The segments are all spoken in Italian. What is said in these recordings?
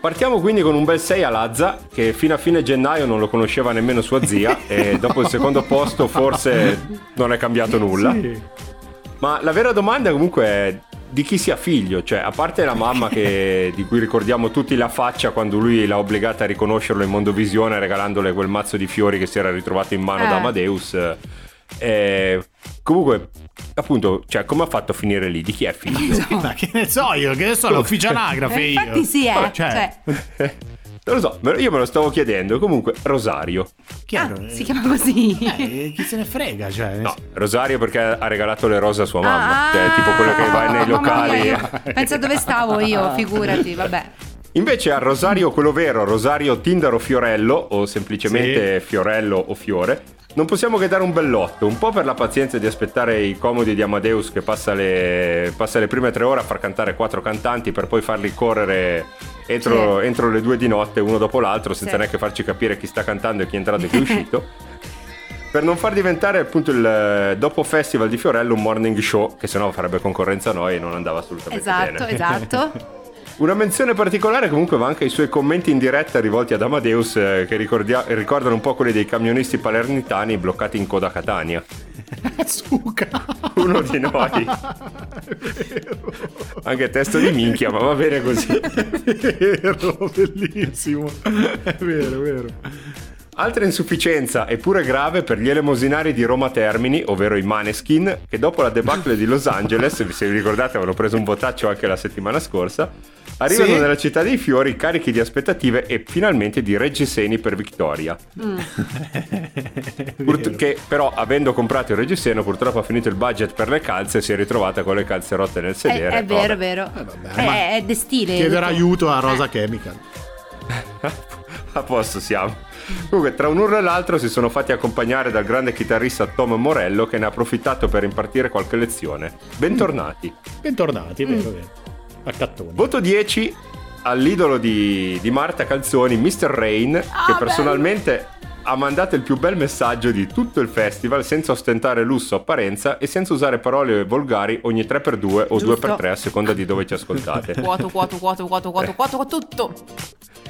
Partiamo quindi con un bel 6 a Lazza, che fino a fine gennaio non lo conosceva nemmeno sua zia, e dopo il secondo posto forse non è cambiato nulla. Sì. Ma la vera domanda comunque è di chi sia figlio, cioè a parte la mamma che, di cui ricordiamo tutti la faccia quando lui l'ha obbligata a riconoscerlo in Mondovisione regalandole quel mazzo di fiori che si era ritrovato in mano eh. da Amadeus. Eh, comunque, appunto, cioè, come ha fatto a finire lì? Di chi è figlio? Ma che ne so io, che ne so, l'ufficio anagrafe io. Infatti sì, eh. Cioè... cioè... Non lo so, io me lo stavo chiedendo. Comunque, Rosario. Chiaro. Ah, si chiama così. Eh, chi se ne frega, cioè. No, Rosario perché ha regalato le rose a sua mamma. Ah, cioè, tipo quello che va nei locali. Mia, pensa dove stavo io, figurati, vabbè. Invece a Rosario, quello vero, Rosario Tindaro Fiorello, o semplicemente sì. Fiorello o Fiore, non possiamo che dare un bell'otto, un po' per la pazienza di aspettare i comodi di Amadeus che passa le, passa le prime tre ore a far cantare quattro cantanti per poi farli correre entro, sì. entro le due di notte uno dopo l'altro senza sì. neanche farci capire chi sta cantando e chi è entrato e chi è uscito. per non far diventare appunto il dopo festival di Fiorello un morning show che sennò farebbe concorrenza a noi e non andava assolutamente esatto, bene. Esatto, esatto. Una menzione particolare comunque va anche ai suoi commenti in diretta rivolti ad Amadeus eh, che ricordia- ricordano un po' quelli dei camionisti palermitani bloccati in coda a Catania. Suca! Uno di noi. Anche testo di minchia, ma va bene così. È vero, bellissimo. È vero, è vero. Altra insufficienza, eppure grave, per gli elemosinari di Roma Termini, ovvero i Maneskin, che dopo la debacle di Los Angeles, se vi ricordate avevano preso un botaccio anche la settimana scorsa, arrivano sì? nella città dei fiori carichi di aspettative e finalmente di reggiseni per Victoria. Mm. Pur- che però avendo comprato il reggiseno purtroppo ha finito il budget per le calze e si è ritrovata con le calze rotte nel sedere. È, è vero, è vero. Eh, vabbè, è, è destile. Chiederà aiuto a Rosa eh. Chemical. a posto siamo. Comunque, tra un urlo e l'altro si sono fatti accompagnare dal grande chitarrista Tom Morello che ne ha approfittato per impartire qualche lezione. Bentornati. Bentornati, vero, mm. vero. A cattoni. Voto 10 all'idolo di, di Marta Calzoni, Mr. Rain, ah, che personalmente bello. ha mandato il più bel messaggio di tutto il festival senza ostentare lusso o apparenza e senza usare parole volgari ogni 3x2 o Giusto. 2x3 a seconda di dove ci ascoltate. Quoto, quoto, quoto, quoto, quoto, quoto, tutto.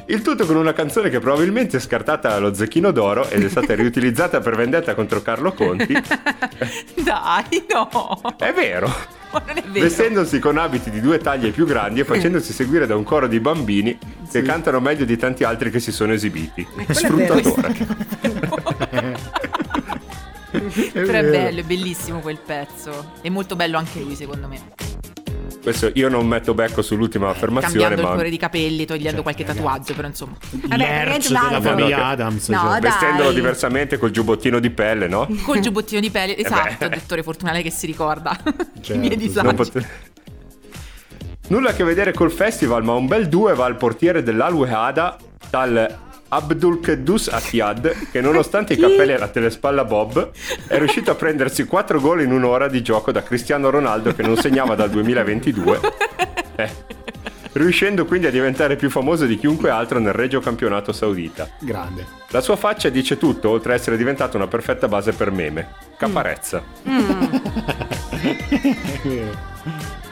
Il tutto con una canzone che probabilmente è scartata allo Zecchino d'Oro ed è stata riutilizzata per vendetta contro Carlo Conti. Dai, no! È vero! Ma non è vero. Vestendosi con abiti di due taglie più grandi e facendosi seguire da un coro di bambini sì. che cantano meglio di tanti altri che si sono esibiti. Sfruttatore. Però è bello, è bellissimo quel pezzo. È molto bello anche lui, secondo me. Questo io non metto becco sull'ultima affermazione. Cambiando ma... il colore di capelli, togliendo cioè, qualche tatuaggio, però insomma. L'erz della famiglia Adams. No, cioè. Vestendolo diversamente col giubbottino di pelle, no? Col giubbottino di pelle, esatto, eh dottore Fortunale che si ricorda certo. i miei disagi. Pot- Nulla a che vedere col festival, ma un bel 2 va al portiere dell'Al-Wehada, tal Abdul Quddus Atiad, che nonostante i capelli alla telespalla Bob, è riuscito a prendersi 4 gol in un'ora di gioco da Cristiano Ronaldo che non segnava dal 2022, eh, riuscendo quindi a diventare più famoso di chiunque altro nel regio campionato saudita. Grande. La sua faccia dice tutto, oltre ad essere diventata una perfetta base per meme. Caparezza. Mm.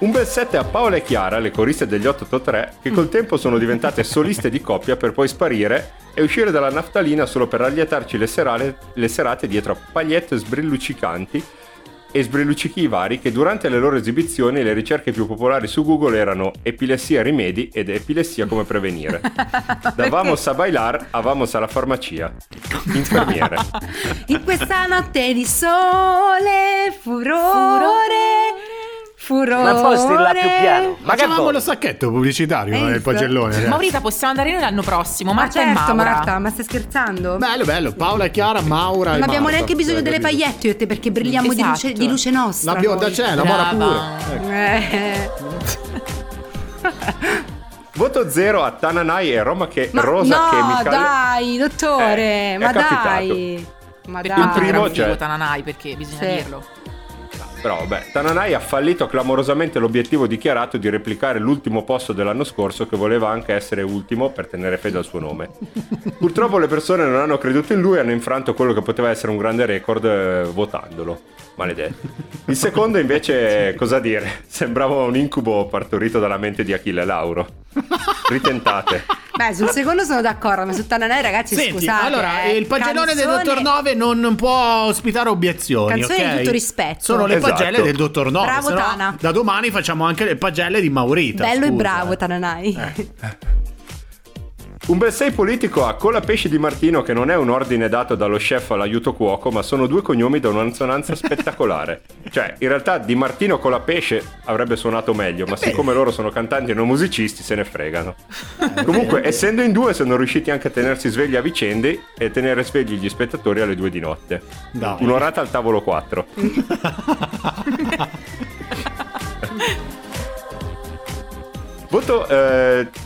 Un bel 7 a Paola e Chiara, le coriste degli 883, che col tempo sono diventate soliste di coppia per poi sparire e uscire dalla naftalina solo per allietarci le serate, le serate dietro a pagliette sbrilluccicanti e sbrilluccichi vari che durante le loro esibizioni le ricerche più popolari su Google erano epilessia rimedi ed epilessia come prevenire. Da vamos a bailar a vamos alla farmacia. Infermiere. In questa notte di sole, furore. Ma posti là più piano. Ma Facciamo lo sacchetto pubblicitario nel eh, pagellone. Maurita, possiamo andare noi l'anno prossimo. Marta ma certo, Marta, ma stai scherzando? Bello, bello. Paola, e Chiara, Maura. Non abbiamo Marta, neanche bisogno delle pagliette io e te perché brilliamo esatto. di, luce, di, luce, nostra. La bionda c'è, la mora pure. Ecco. Eh. Voto zero a Tananai e Roma che ma Rosa no, Chemical. dai, dottore, eh, ma dai. Ma dai. Il primo, cioè... Tananai perché bisogna sì. dirlo. Però vabbè, Tananai ha fallito clamorosamente l'obiettivo dichiarato di replicare l'ultimo posto dell'anno scorso che voleva anche essere ultimo per tenere fede al suo nome. Purtroppo le persone non hanno creduto in lui e hanno infranto quello che poteva essere un grande record eh, votandolo. Maledetti. Il secondo invece, cosa dire, sembrava un incubo partorito dalla mente di Achille Lauro. Ritentate. Beh, sul secondo sono d'accordo, ma su Tananai ragazzi Senti, scusate. allora, eh, il pagellone del canzone- Dottor Nove non, non può ospitare obiezioni. Canzone ok? di tutto rispetto. Sono le Esatto. pagelle del Dottor Nove. Bravo, Tana. Da domani facciamo anche le pagelle di Maurita. Bello e scusa, bravo eh. Un bel 6 politico a Colapesci di Martino che non è un ordine dato dallo chef all'aiuto cuoco, ma sono due cognomi da un'assonanza spettacolare. Cioè, in realtà Di Martino Colapesce avrebbe suonato meglio, ma siccome loro sono cantanti e non musicisti, se ne fregano. Comunque, essendo in due, sono riusciti anche a tenersi svegli a vicende e tenere svegli gli spettatori alle due di notte. Dai. Un'orata al tavolo 4. Voto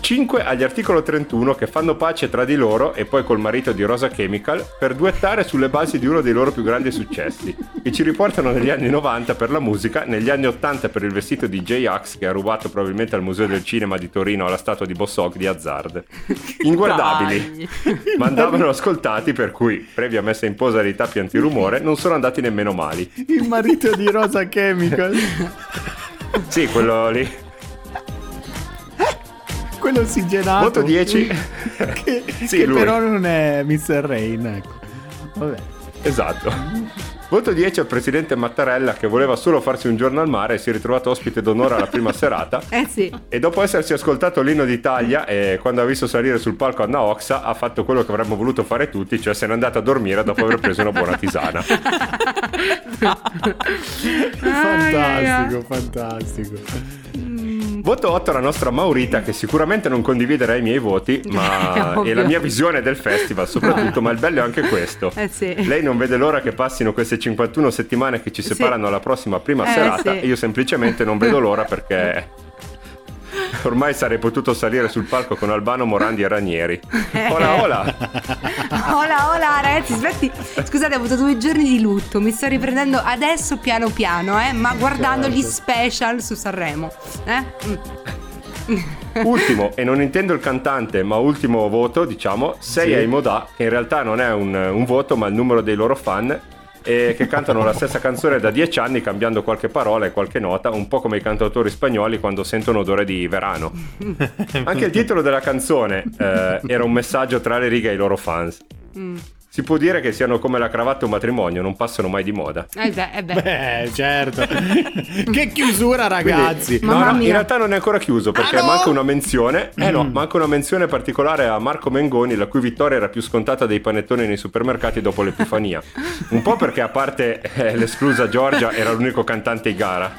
5 agli articolo 31 che fanno pace tra di loro e poi col marito di Rosa Chemical per duettare sulle basi di uno dei loro più grandi successi, che ci riportano negli anni 90 per la musica, negli anni 80 per il vestito di J-Ax che ha rubato probabilmente al Museo del Cinema di Torino alla statua di Bossog di Hazard. Inguardabili, ma andavano ascoltati per cui, previa messa in posa dei tappi antirumore, non sono andati nemmeno mali. Il marito di Rosa Chemical. Sì, quello lì. Quello ossigenato. Voto 10. Che, Sì, che lui. però non è Mr. Rain, ecco. Vabbè. Esatto. Voto 10 al presidente Mattarella che voleva solo farsi un giorno al mare e si è ritrovato ospite d'onore alla prima serata. Eh sì. E dopo essersi ascoltato l'inno d'Italia e quando ha visto salire sul palco Anna Oxa ha fatto quello che avremmo voluto fare tutti, cioè se n'è andato a dormire dopo aver preso una buona tisana. Fantastico, fantastico. Voto 8 alla nostra Maurita che sicuramente non condividerà i miei voti, ma e la mia visione del festival soprattutto, ma il bello è anche questo. Eh sì. Lei non vede l'ora che passino queste 51 settimane che ci separano alla prossima prima Eh, serata sì. e io semplicemente non vedo l'ora perché ormai sarei potuto salire sul palco con Albano, Morandi e Ranieri. Ola ola! Hola, hola ragazzi, aspetti. Scusate, ho avuto due giorni di lutto. Mi sto riprendendo adesso piano piano, eh, ma guardando Certo. gli special su Sanremo. Eh? Mm. Ultimo, e non intendo il cantante, ma ultimo voto, diciamo, 6 Sì. ai Modà, che in realtà non è un, un voto, ma il numero dei loro fan, e che cantano la stessa canzone da 10 anni, cambiando qualche parola e qualche nota, un po' come i cantautori spagnoli quando sentono odore di verano. Anche il titolo della canzone eh, era un messaggio tra le righe ai loro fans. Mm. Si può dire che siano come la cravatta e un matrimonio, non passano mai di moda. Eh beh, eh beh. Beh, certo. che chiusura, ragazzi. No, Mamma no, in realtà non è ancora chiuso perché Ah, no? manca una menzione. Eh no, Mm. manca una menzione particolare a Marco Mengoni, la cui vittoria era più scontata dei panettoni nei supermercati dopo l'Epifania. Un po' perché, a parte eh, l'esclusa Giorgia, era l'unico cantante in gara.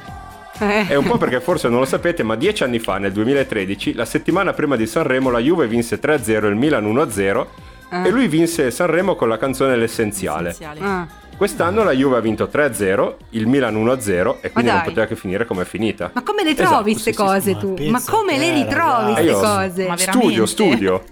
Eh. E un po' perché forse non lo sapete, ma dieci anni fa, nel 2013, la settimana prima di Sanremo, la Juve vinse 3-0 e il Milan 1-0. Ah. E lui vinse Sanremo con la canzone L'essenziale. Essenziale. Ah. Quest'anno la Juve ha vinto 3-0, il Milan 1-0 e quindi non poteva che finire come è finita. Ma come le Esatto, trovi sì, queste sì, sì. cose Ma tu? pensa Ma come le ritrovi queste Io- cose? Ma Studio, studio.